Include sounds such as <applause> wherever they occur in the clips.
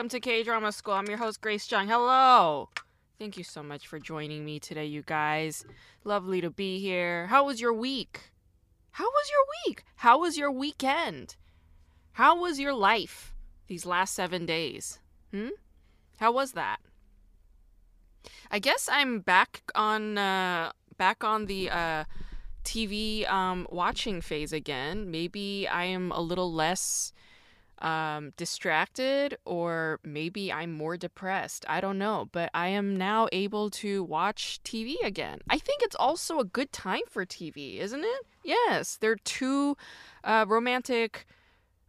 Welcome, to K Drama School. I'm your host, Grace Jung. Hello. Thank you so much for joining me today, you guys. Lovely to be here. How was your week? How was your week? How was your weekend? How was your life these last seven days? Hmm? How was that? I guess I'm back on uh, back on the uh, TV um, watching phase again. Maybe I am a little less um, distracted, or maybe I'm more depressed. I don't know, but I am now able to watch TV again. I think it's also a good time for TV, isn't it? Yes, there are two uh, romantic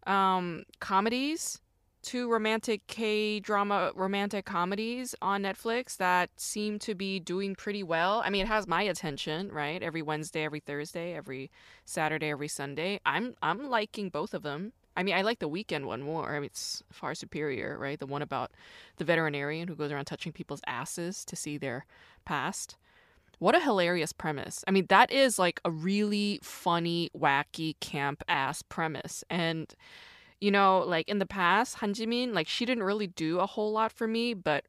um, comedies two romantic K drama romantic comedies on Netflix that seem to be doing pretty well. I mean, it has my attention, right? Every Wednesday, every Thursday, every Saturday, every Sunday. I'm I'm liking both of them. I mean, I like the weekend one more. I mean, it's far superior, right? The one about the veterinarian who goes around touching people's asses to see their past. What a hilarious premise. I mean, that is like a really funny, wacky, camp ass premise. And you know, like in the past, Han Jimin, like she didn't really do a whole lot for me, but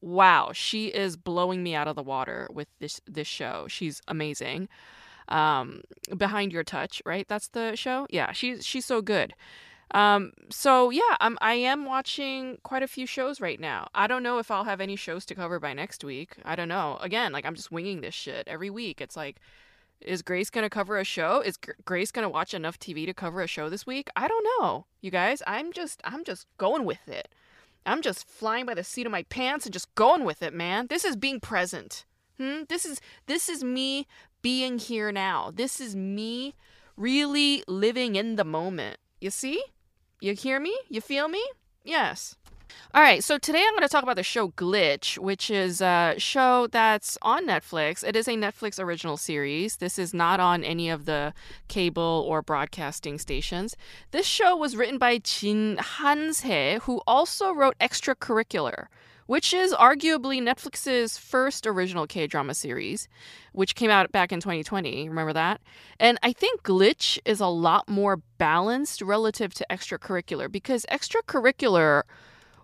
wow, she is blowing me out of the water with this this show. She's amazing. Um, Behind Your Touch, right? That's the show. Yeah, she's she's so good. Um, so yeah, I'm I am watching quite a few shows right now. I don't know if I'll have any shows to cover by next week. I don't know. Again, like I'm just winging this shit every week. It's like is Grace to cover a show? Is G- Grace to watch enough TV to cover a show this week? I don't know. You guys, I'm just I'm just going with it. I'm just flying by the seat of my pants and just going with it, man. This is being present. Hmm? This is this is me being here now. This is me really living in the moment. You see? You hear me? You feel me? Yes. All right, so today I'm going to talk about the show Glitch, which is a show that's on Netflix. It is a Netflix original series. This is not on any of the cable or broadcasting stations. This show was written by Jin Han-sae, who also wrote Extracurricular, which is arguably Netflix's first original K drama series, which came out back in 2020. Remember that? And I think Glitch is a lot more balanced relative to Extracurricular because Extracurricular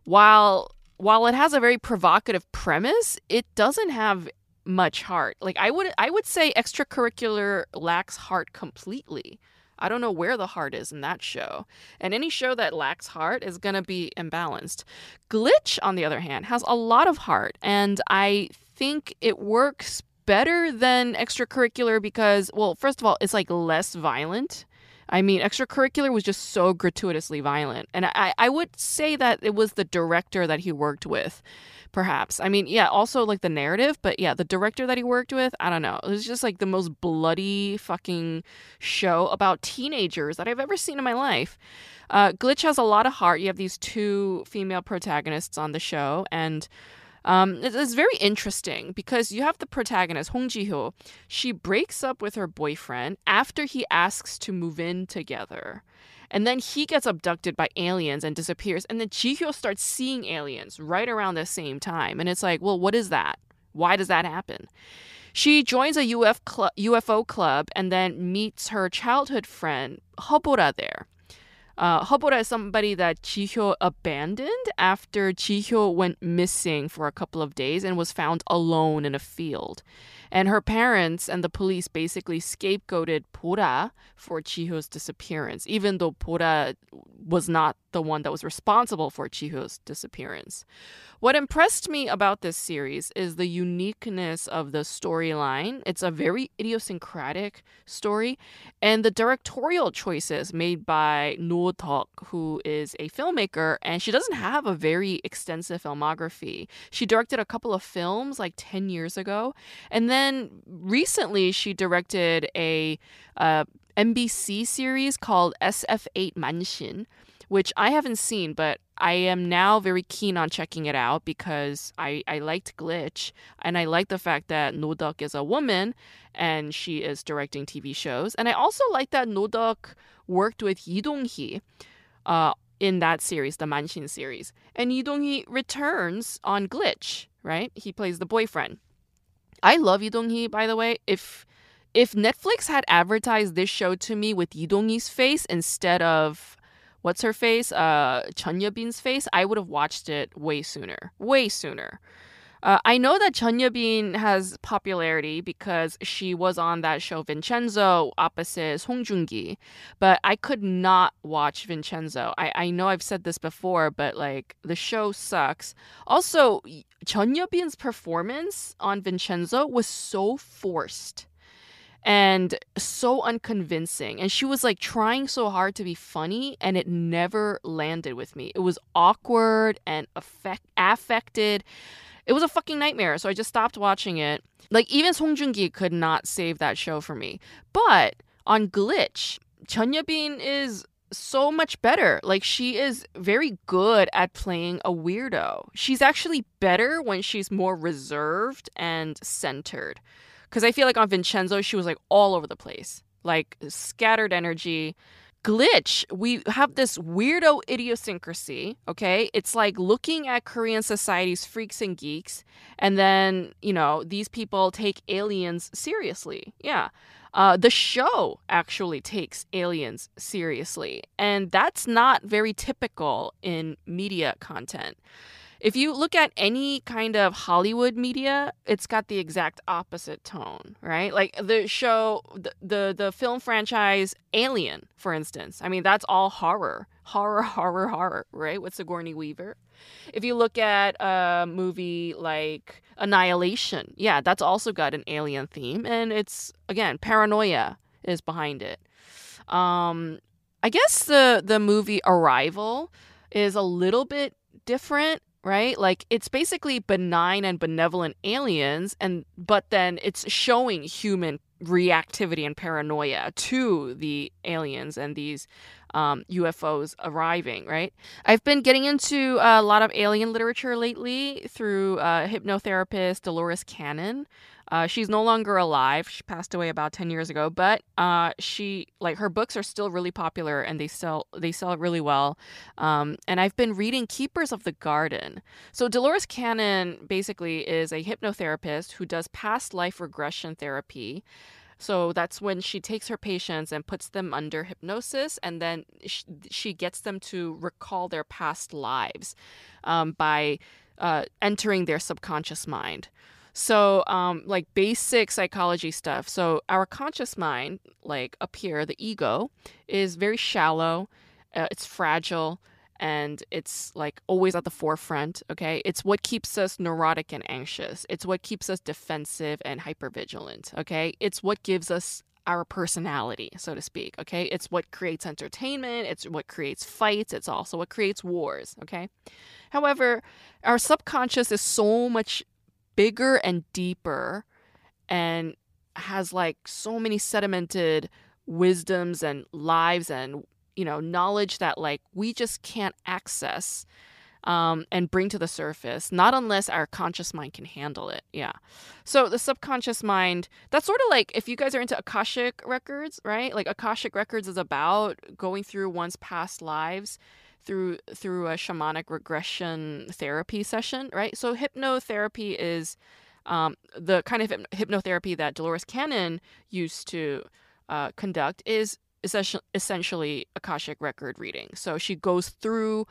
while while it has a very provocative premise, it doesn't have much heart. Like I would I would say extracurricular lacks heart completely. I don't know where the heart is in that show. And any show that lacks heart is going to be imbalanced. Glitch on the other hand has a lot of heart and I think it works better than extracurricular because well, first of all, it's like less violent I mean, extracurricular was just so gratuitously violent. And I, I would say that it was the director that he worked with, perhaps. I mean, yeah, also like the narrative, but yeah, the director that he worked with, I don't know. It was just like the most bloody fucking show about teenagers that I've ever seen in my life. Uh, Glitch has a lot of heart. You have these two female protagonists on the show, and um, it's very interesting because you have the protagonist, Hong Ji-hyo. She breaks up with her boyfriend after he asks to move in together. And then he gets abducted by aliens and disappears. And then Ji-hyo starts seeing aliens right around the same time. And it's like, well, what is that? Why does that happen? She joins a Uf cl- UFO club and then meets her childhood friend, Hobora, there. Uh, is somebody that Jihyo abandoned after Jihyo went missing for a couple of days and was found alone in a field. And her parents and the police basically scapegoated Bora for Jihyo's disappearance, even though Bora was not the one that was responsible for Jihyo's disappearance. What impressed me about this series is the uniqueness of the storyline. It's a very idiosyncratic story, and the directorial choices made by Roh Deok, who is a filmmaker, and she doesn't have a very extensive filmography. She directed a couple of films like 10 years ago, and then recently she directed a uh, MBC series called SF8 Manshin which I haven't seen, but I am now very keen on checking it out because I, I liked Glitch and I like the fact that Roh Deok is a woman and she is directing TV shows. And I also like that Roh Deok worked with Yi Dong-hee uh, in that series, the Manshin series. And Yi Dong-hee returns on Glitch, right? He plays the boyfriend. I love Yi Dong-hee, by the way. If if Netflix had advertised this show to me with Yi Dong-hee's face instead of what's her face, uh, Jeon face, I would have watched it way sooner, way sooner. Uh, I know that Jeon Yeo-been has popularity because she was on that show Vincenzo opposite Song Joong-ki, but I could not watch Vincenzo. I, I know I've said this before, but like the show sucks. Also, Jeon Yeo-been's performance on Vincenzo was so forced and so unconvincing. And she was like trying so hard to be funny, and it never landed with me. It was awkward and affect- affected. It was a fucking nightmare. So I just stopped watching it. Like even Song Joong-ki could not save that show for me. But on Glitch, Jeon is so much better. Like she is very good at playing a weirdo. She's actually better when she's more reserved and centered. Cuz I feel like on Vincenzo she was like all over the place. Like scattered energy, glitch, we have this weirdo idiosyncrasy, okay? It's like looking at Korean society's freaks and geeks, and then, you know, these people take aliens seriously. Yeah. Uh, the show actually takes aliens seriously, and that's not very typical in media content. If you look at any kind of Hollywood media, it's got the exact opposite tone, right? Like the show, the, the, the film franchise Alien, for instance. I mean, that's all horror, horror, <laughs> horror, horror, right? With Sigourney Weaver. If you look at a movie like Annihilation, yeah, that's also got an alien theme, and it's again paranoia is behind it. Um, I guess the the movie Arrival is a little bit different right? Like it's basically benign and benevolent aliens and but then it's showing human reactivity and paranoia to the aliens and these um, UFOs arriving, right? I've been getting into a lot of alien literature lately through uh, hypnotherapist Dolores Cannon. Uh, she's no longer alive. She passed away about ten years ago, but uh, she like her books are still really popular and they sell they sell really well. Um, and I've been reading Keepers of the Garden. So Dolores Cannon basically is a hypnotherapist who does past life regression therapy. So that's when she takes her patients and puts them under hypnosis, and then she, she gets them to recall their past lives um, by uh, entering their subconscious mind. So, um, like basic psychology stuff. So, our conscious mind, like up here, the ego, is very shallow, uh, it's fragile, and it's like always at the forefront. Okay. It's what keeps us neurotic and anxious, it's what keeps us defensive and hypervigilant. Okay. It's what gives us our personality, so to speak. Okay. It's what creates entertainment, it's what creates fights, it's also what creates wars. Okay. However, our subconscious is so much bigger and deeper and has like so many sedimented wisdoms and lives and you know knowledge that like we just can't access um, and bring to the surface not unless our conscious mind can handle it. Yeah. So the subconscious mind that's sort of like if you guys are into akashic records right? Like akashic records is about going through one's past lives through through a shamanic regression therapy session, right? So hypnotherapy is um, the kind of hypnotherapy that Dolores Cannon used to uh, conduct is essentially akashic record reading. So she goes through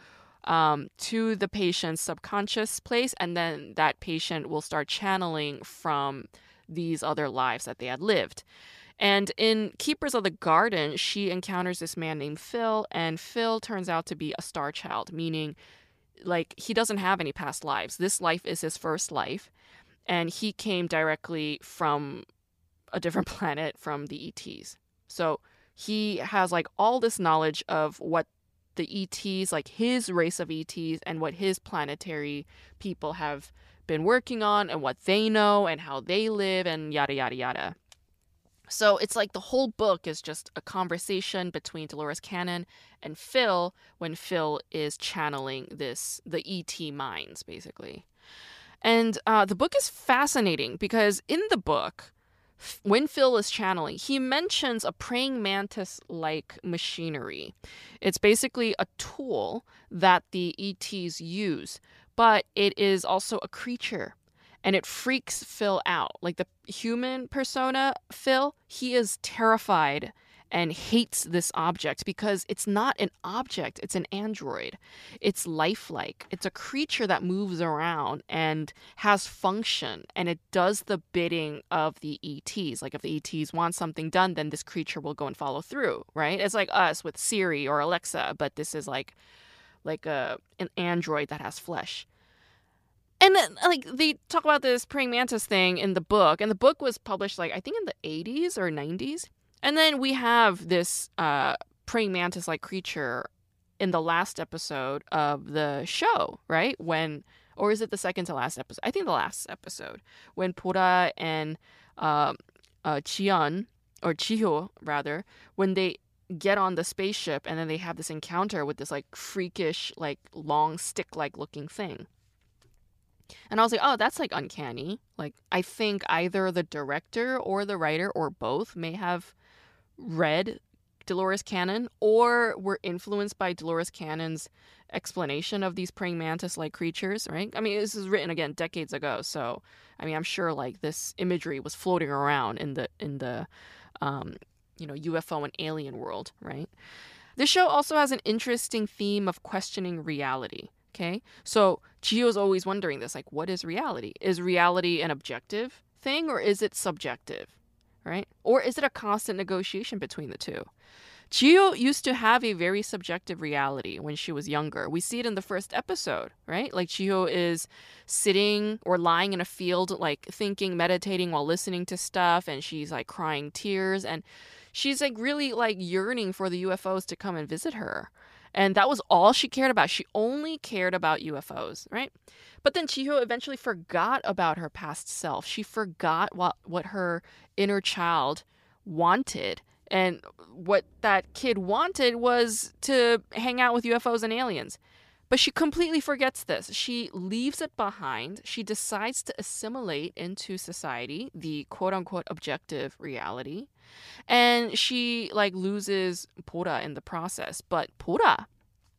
um, to the patient's subconscious place, and then that patient will start channeling from these other lives that they had lived. And in Keepers of the Garden, she encounters this man named Phil, and Phil turns out to be a star child, meaning like he doesn't have any past lives. This life is his first life, and he came directly from a different <laughs> planet from the ETs. So he has like all this knowledge of what the ETs, like his race of ETs, and what his planetary people have been working on, and what they know, and how they live, and yada, yada, yada. So it's like the whole book is just a conversation between Dolores Cannon and Phil when Phil is channeling this, the ET minds, basically. And uh, the book is fascinating because in the book, when Phil is channeling, he mentions a praying mantis like machinery. It's basically a tool that the ETs use, but it is also a creature and it freaks Phil out. Like the human persona, Phil, he is terrified and hates this object because it's not an object, it's an android. It's lifelike. It's a creature that moves around and has function and it does the bidding of the ETs. Like if the ETs want something done, then this creature will go and follow through, right? It's like us with Siri or Alexa, but this is like like a an android that has flesh. And then, like they talk about this praying mantis thing in the book, and the book was published like I think in the 80s or 90s. And then we have this uh, praying mantis like creature in the last episode of the show, right? When, or is it the second to last episode? I think the last episode when Bora and uh, uh, Chion or Jihyo rather, when they get on the spaceship and then they have this encounter with this like freakish, like long stick like looking thing. And I was like, oh, that's like uncanny. Like, I think either the director or the writer or both may have read Dolores Cannon or were influenced by Dolores Cannon's explanation of these praying mantis like creatures, right? I mean, this is written again decades ago, so I mean, I'm sure like this imagery was floating around in the in the um, you know, UFO and alien world, right? This show also has an interesting theme of questioning reality. Okay. So Jihyo's always wondering this like, what is reality? Is reality an objective thing or is it subjective? Right? Or is it a constant negotiation between the two? Jihyo used to have a very subjective reality when she was younger. We see it in the first episode, right? Like Jihyo is sitting or lying in a field, like thinking, meditating while listening to stuff, and she's like crying tears, and she's like really like yearning for the UFOs to come and visit her. And that was all she cared about. She only cared about UFOs, right? But then Jihyo eventually forgot about her past self. She forgot what, what her inner child wanted. And what that kid wanted was to hang out with UFOs and aliens. But she completely forgets this. She leaves it behind. She decides to assimilate into society, the quote unquote objective reality. And she like loses Bora in the process. But Bora,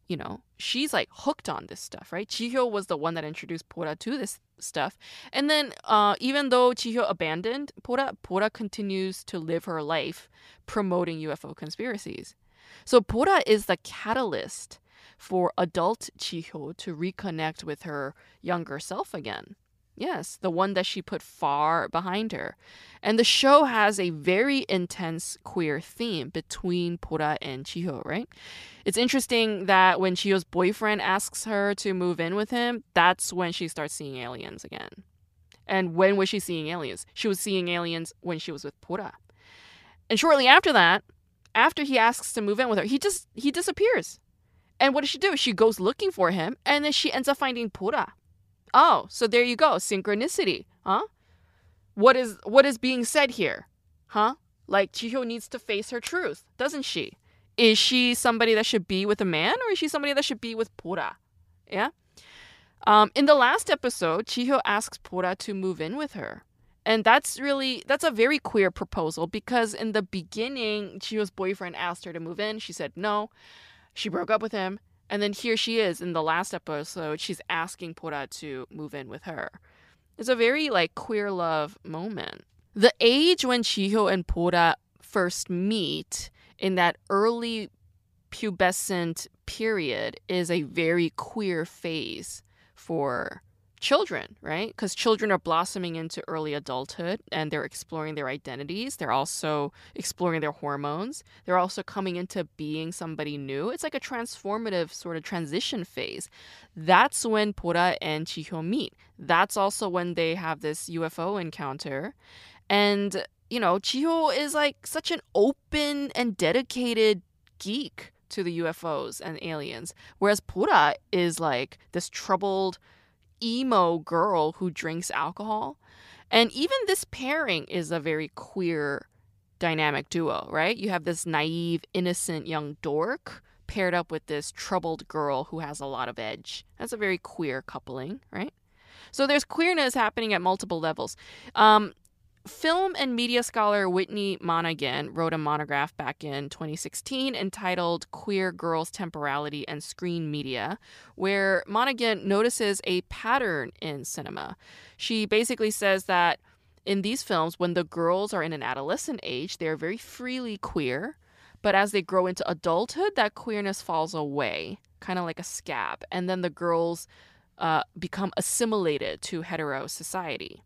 you know, she's like hooked on this stuff, right? Jihyo was the one that introduced Bora to this stuff. And then uh, even though Jihyo abandoned Bora, Bora continues to live her life promoting UFO conspiracies. So Bora is the catalyst for adult Jihyo to reconnect with her younger self again. Yes, the one that she put far behind her. And the show has a very intense queer theme between Bora and Jihyo, right? It's interesting that when Jihyo's boyfriend asks her to move in with him, that's when she starts seeing aliens again. And when was she seeing aliens? She was seeing aliens when she was with Bora. And shortly after that, after he asks to move in with her, he just he disappears. And what does she do? She goes looking for him, and then she ends up finding Bora. Oh, so there you go, synchronicity, huh? What is what is being said here, huh? Like Jihyo needs to face her truth, doesn't she? Is she somebody that should be with a man, or is she somebody that should be with Bora? Yeah. Um, in the last episode, Jihyo asks Bora to move in with her. And that's really that's a very queer proposal because in the beginning, Jihyo's boyfriend asked her to move in. She said no. She broke up with him. And then here she is in the last episode. She's asking Bora to move in with her. It's a very like queer love moment. The age when Jihyo and Bora first meet in that early pubescent period is a very queer phase for children, right? Because children are blossoming into early adulthood and they're exploring their identities. They're also exploring their hormones. They're also coming into being somebody new. It's like a transformative sort of transition phase. That's when Bora and Jihyo meet. That's also when they have this UFO encounter. And, you know, Jihyo is like such an open and dedicated geek to the UFOs and aliens, whereas Bora is like this troubled, emo girl who drinks alcohol. And even this pairing is a very queer dynamic duo, right? You have this naive, innocent young dork paired up with this troubled girl who has a lot of edge. That's a very queer coupling, right? So there's queerness happening at multiple levels. Um, Film and media scholar Whitney Monaghan wrote a monograph back in 2016 entitled Queer Girls' Temporality and Screen Media, where Monaghan notices a pattern in cinema. She basically says that in these films, when the girls are in an adolescent age, they're very freely queer. But as they grow into adulthood, that queerness falls away, kind of like a scab. And then the girls uh, become assimilated to hetero society.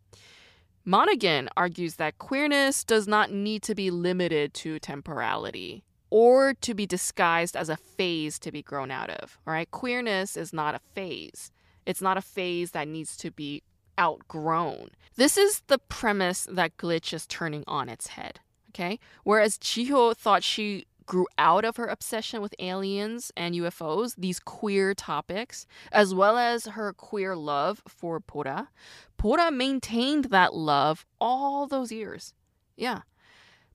Monaghan argues that queerness does not need to be limited to temporality or to be disguised as a phase to be grown out of. All right, queerness is not a phase. It's not a phase that needs to be outgrown. This is the premise that Glitch is turning on its head. Okay, whereas Jihyo thought she grew out of her obsession with aliens and UFOs, these queer topics, as well as her queer love for Bora. Bora maintained that love all those years. Yeah.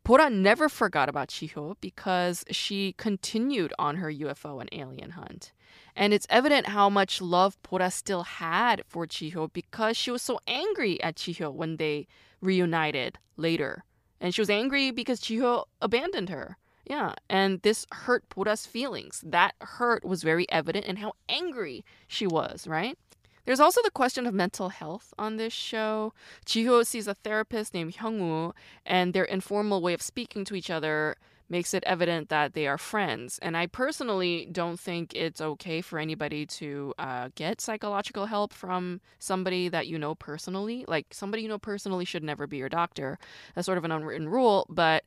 Bora never forgot about Jihyo because she continued on her UFO and alien hunt. And it's evident how much love Bora still had for Jihyo because she was so angry at Jihyo when they reunited later. And she was angry because Jihyo abandoned her. Yeah, and this hurt Bora's feelings. That hurt was very evident in how angry she was, right? There's also the question of mental health on this show. Jihyo sees a therapist named Hyungwoo, and their informal way of speaking to each other makes it evident that they are friends. And I personally don't think it's okay for anybody to uh, get psychological help from somebody that you know personally. Like, somebody you know personally should never be your doctor. That's sort of an unwritten rule, but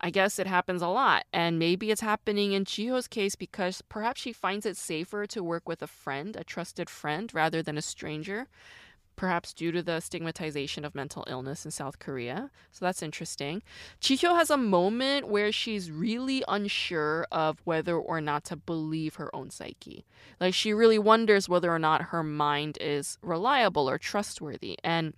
I guess it happens a lot. And maybe it's happening in Jihyo's case because perhaps she finds it safer to work with a friend, a trusted friend, rather than a stranger. Perhaps due to the stigmatization of mental illness in South Korea. So that's interesting. Jihyo has a moment where she's really unsure of whether or not to believe her own psyche. Like she really wonders whether or not her mind is reliable or trustworthy. And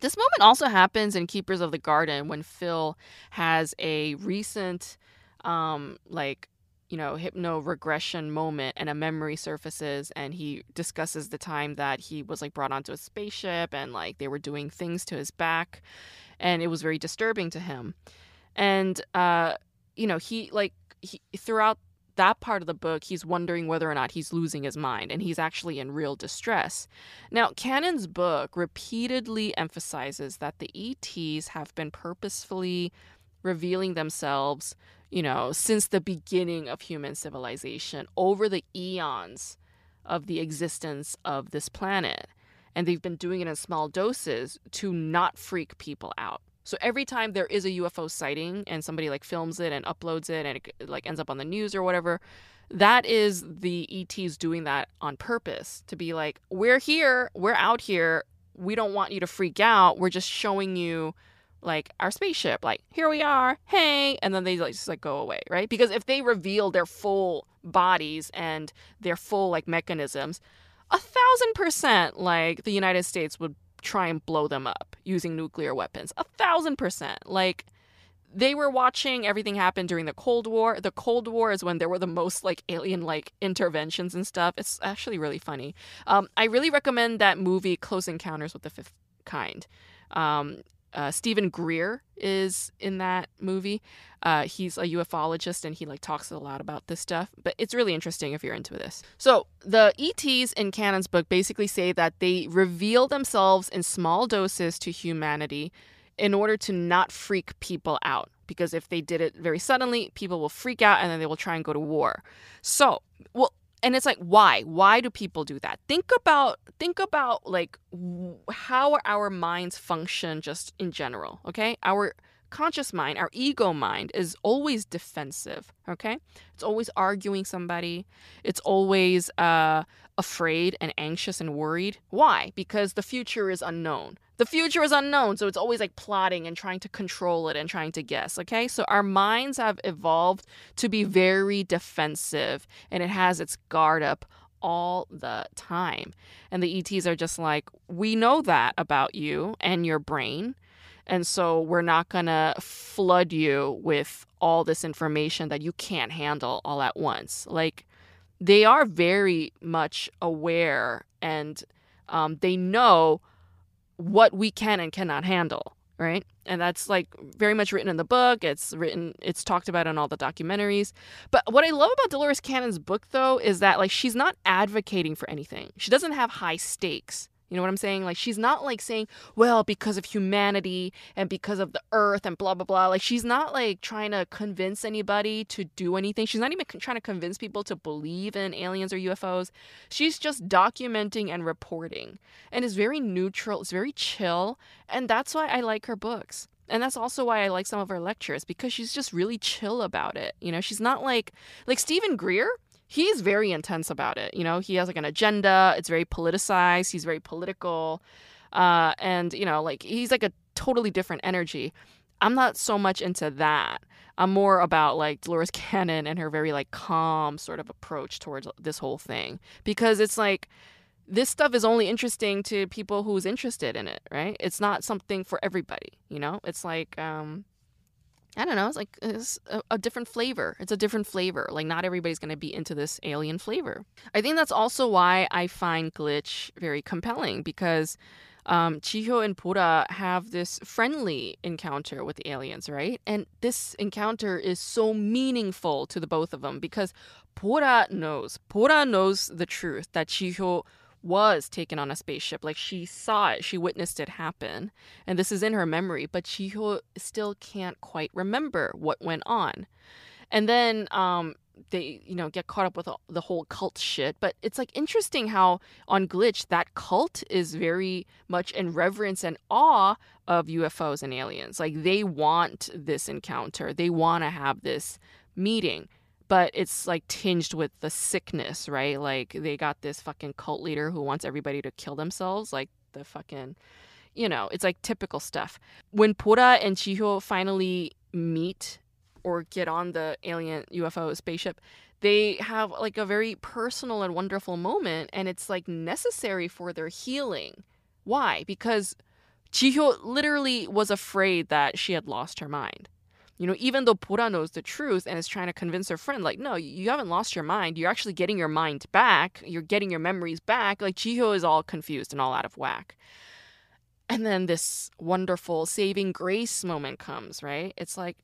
this moment also happens in Keepers of the Garden when Phil has a recent, um, like, you know, hypno regression moment and a memory surfaces and he discusses the time that he was like brought onto a spaceship and like they were doing things to his back and it was very disturbing to him. And, uh, you know, he like, he, throughout that part of the book, he's wondering whether or not he's losing his mind and he's actually in real distress. Now, Cannon's book repeatedly emphasizes that the ETs have been purposefully revealing themselves, you know, since the beginning of human civilization over the eons of the existence of this planet. And they've been doing it in small doses to not freak people out. So every time there is a UFO sighting and somebody like films it and uploads it and it like ends up on the news or whatever, that is the ETs doing that on purpose to be like, we're here, we're out here, we don't want you to freak out. We're just showing you like our spaceship, like here we are, hey, and then they like just like go away, right? Because if they reveal their full bodies and their full like mechanisms, a thousand percent like the United States would try and blow them up using nuclear weapons. A thousand percent. Like, they were watching everything happen during the Cold War. The Cold War is when there were the most like alien like interventions and stuff. It's actually really funny. Um, I really recommend that movie Close Encounters with the Fifth Kind. Um, uh, Steven Greer is in that movie. Uh, he's a ufologist and he like talks a lot about this stuff. But it's really interesting if you're into this. So the ETs in Cannon's book basically say that they reveal themselves in small doses to humanity in order to not freak people out. Because if they did it very suddenly, people will freak out and then they will try and go to war. So, well, and it's like why? Why do people do that? Think about think about like how our minds function just in general okay? Our conscious mind our ego mind is always defensive okay? It's always arguing somebody. It's always uh, afraid and anxious and worried. Why? Because the future is unknown. The future is unknown so it's always like plotting and trying to control it and trying to guess okay? So our minds have evolved to be very defensive and it has its guard up all the time. And the ets are just like we know that about you and your brain and so we're not going to flood you with all this information that you can't handle all at once like they are very much aware and um, they know what we can and cannot handle, right? And that's like very much written in the book. It's written, it's talked about in all the documentaries. But what I love about Dolores Cannon's book, though, is that like she's not advocating for anything. She doesn't have high stakes. You know what I'm saying? Like she's not like saying, well, because of humanity and because of the earth and blah blah blah. Like she's not like trying to convince anybody to do anything. She's not even trying to convince people to believe in aliens or UFOs. She's just documenting and reporting. And it's very neutral, it's very chill, and that's why I like her books. And that's also why I like some of her lectures because she's just really chill about it. You know, she's not like like Steven Greer he's very intense about it. You know, he has like an agenda. It's very politicized. He's very political, uh, and you know, like he's like a totally different energy. I'm not so much into that. I'm more about like Dolores <laughs> Cannon and her very like calm sort of approach towards this whole thing because it's like this stuff is only interesting to people who's interested in it, right? It's not something for everybody, you know? It's like um I don't know. It's like it's a, a, different flavor. It's a different flavor. Like not everybody's going to be into this alien flavor. I think that's also why I find Glitch very compelling because um, Jihyo and Bora have this friendly encounter with the aliens, right? And this encounter is so meaningful to the both of them because Bora knows. Bora knows the truth that Jihyo was taken on a spaceship. Like she saw it, she witnessed it happen. And this is in her memory, but she still can't quite remember what went on. And then um, they, you know, get caught up with the whole cult shit. But it's like interesting how on Glitch, that cult is very much in reverence and awe of UFOs and aliens. Like they want this encounter, they want to have this meeting but it's like tinged with the sickness, right? Like they got this fucking cult leader who wants everybody to kill themselves, like the fucking you know, it's like typical stuff. When Bora and Jihyo finally meet or get on the alien UFO spaceship, they have like a very personal and wonderful moment and it's like necessary for their healing. Why? Because Jihyo literally was afraid that she had lost her mind. You know, even though Bora knows the truth and is trying to convince her friend, like, no, you haven't lost your mind. You're actually getting your mind back. You're getting your memories back. Like, Jihyo is all confused and all out of whack. And then this wonderful saving grace moment comes, right? It's like,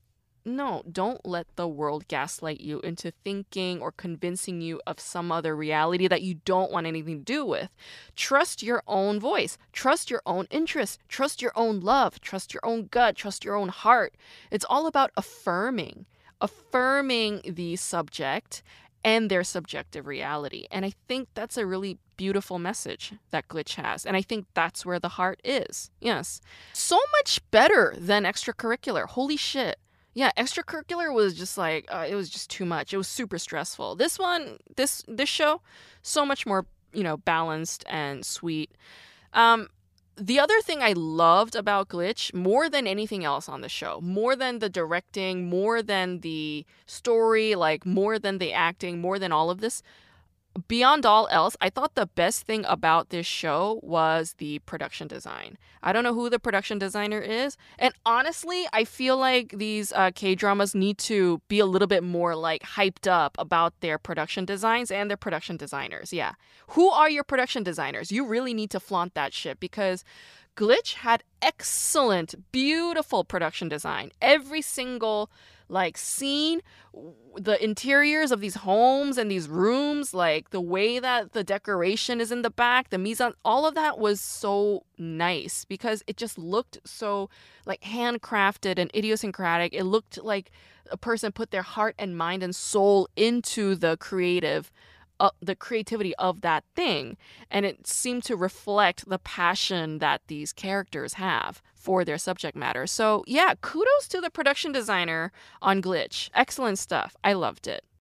no, don't let the world gaslight you into thinking or convincing you of some other reality that you don't want anything to do with. Trust your own voice, trust your own interests, trust your own love, trust your own gut, trust your own heart. It's all about affirming, affirming the subject and their subjective reality. And I think that's a really beautiful message that Glitch has. And I think that's where the heart is. Yes. So much better than extracurricular. Holy shit yeah extracurricular was just like uh, it was just too much. It was super stressful. This one this this show so much more you know balanced and sweet. Um the other thing I loved about Glitch more than anything else on the show, more than the directing, more than the story, like more than the acting, more than all of this, beyond all else, I thought the best thing about this show was the production design. I don't know who the production designer is. And honestly, I feel like these uh, K dramas need to be a little bit more like hyped up about their production designs and their production designers. Yeah. Who are your production designers? You really need to flaunt that shit because Glitch had excellent, beautiful production design. Every single like scene the interiors of these homes and these rooms like the way that the decoration is in the back the mise all of that was so nice because it just looked so like handcrafted and idiosyncratic it looked like a person put their heart and mind and soul into the creative uh, the creativity of that thing and it seemed to reflect the passion that these characters have for their subject matter. So yeah kudos to the production designer on glitch. Excellent stuff. I loved it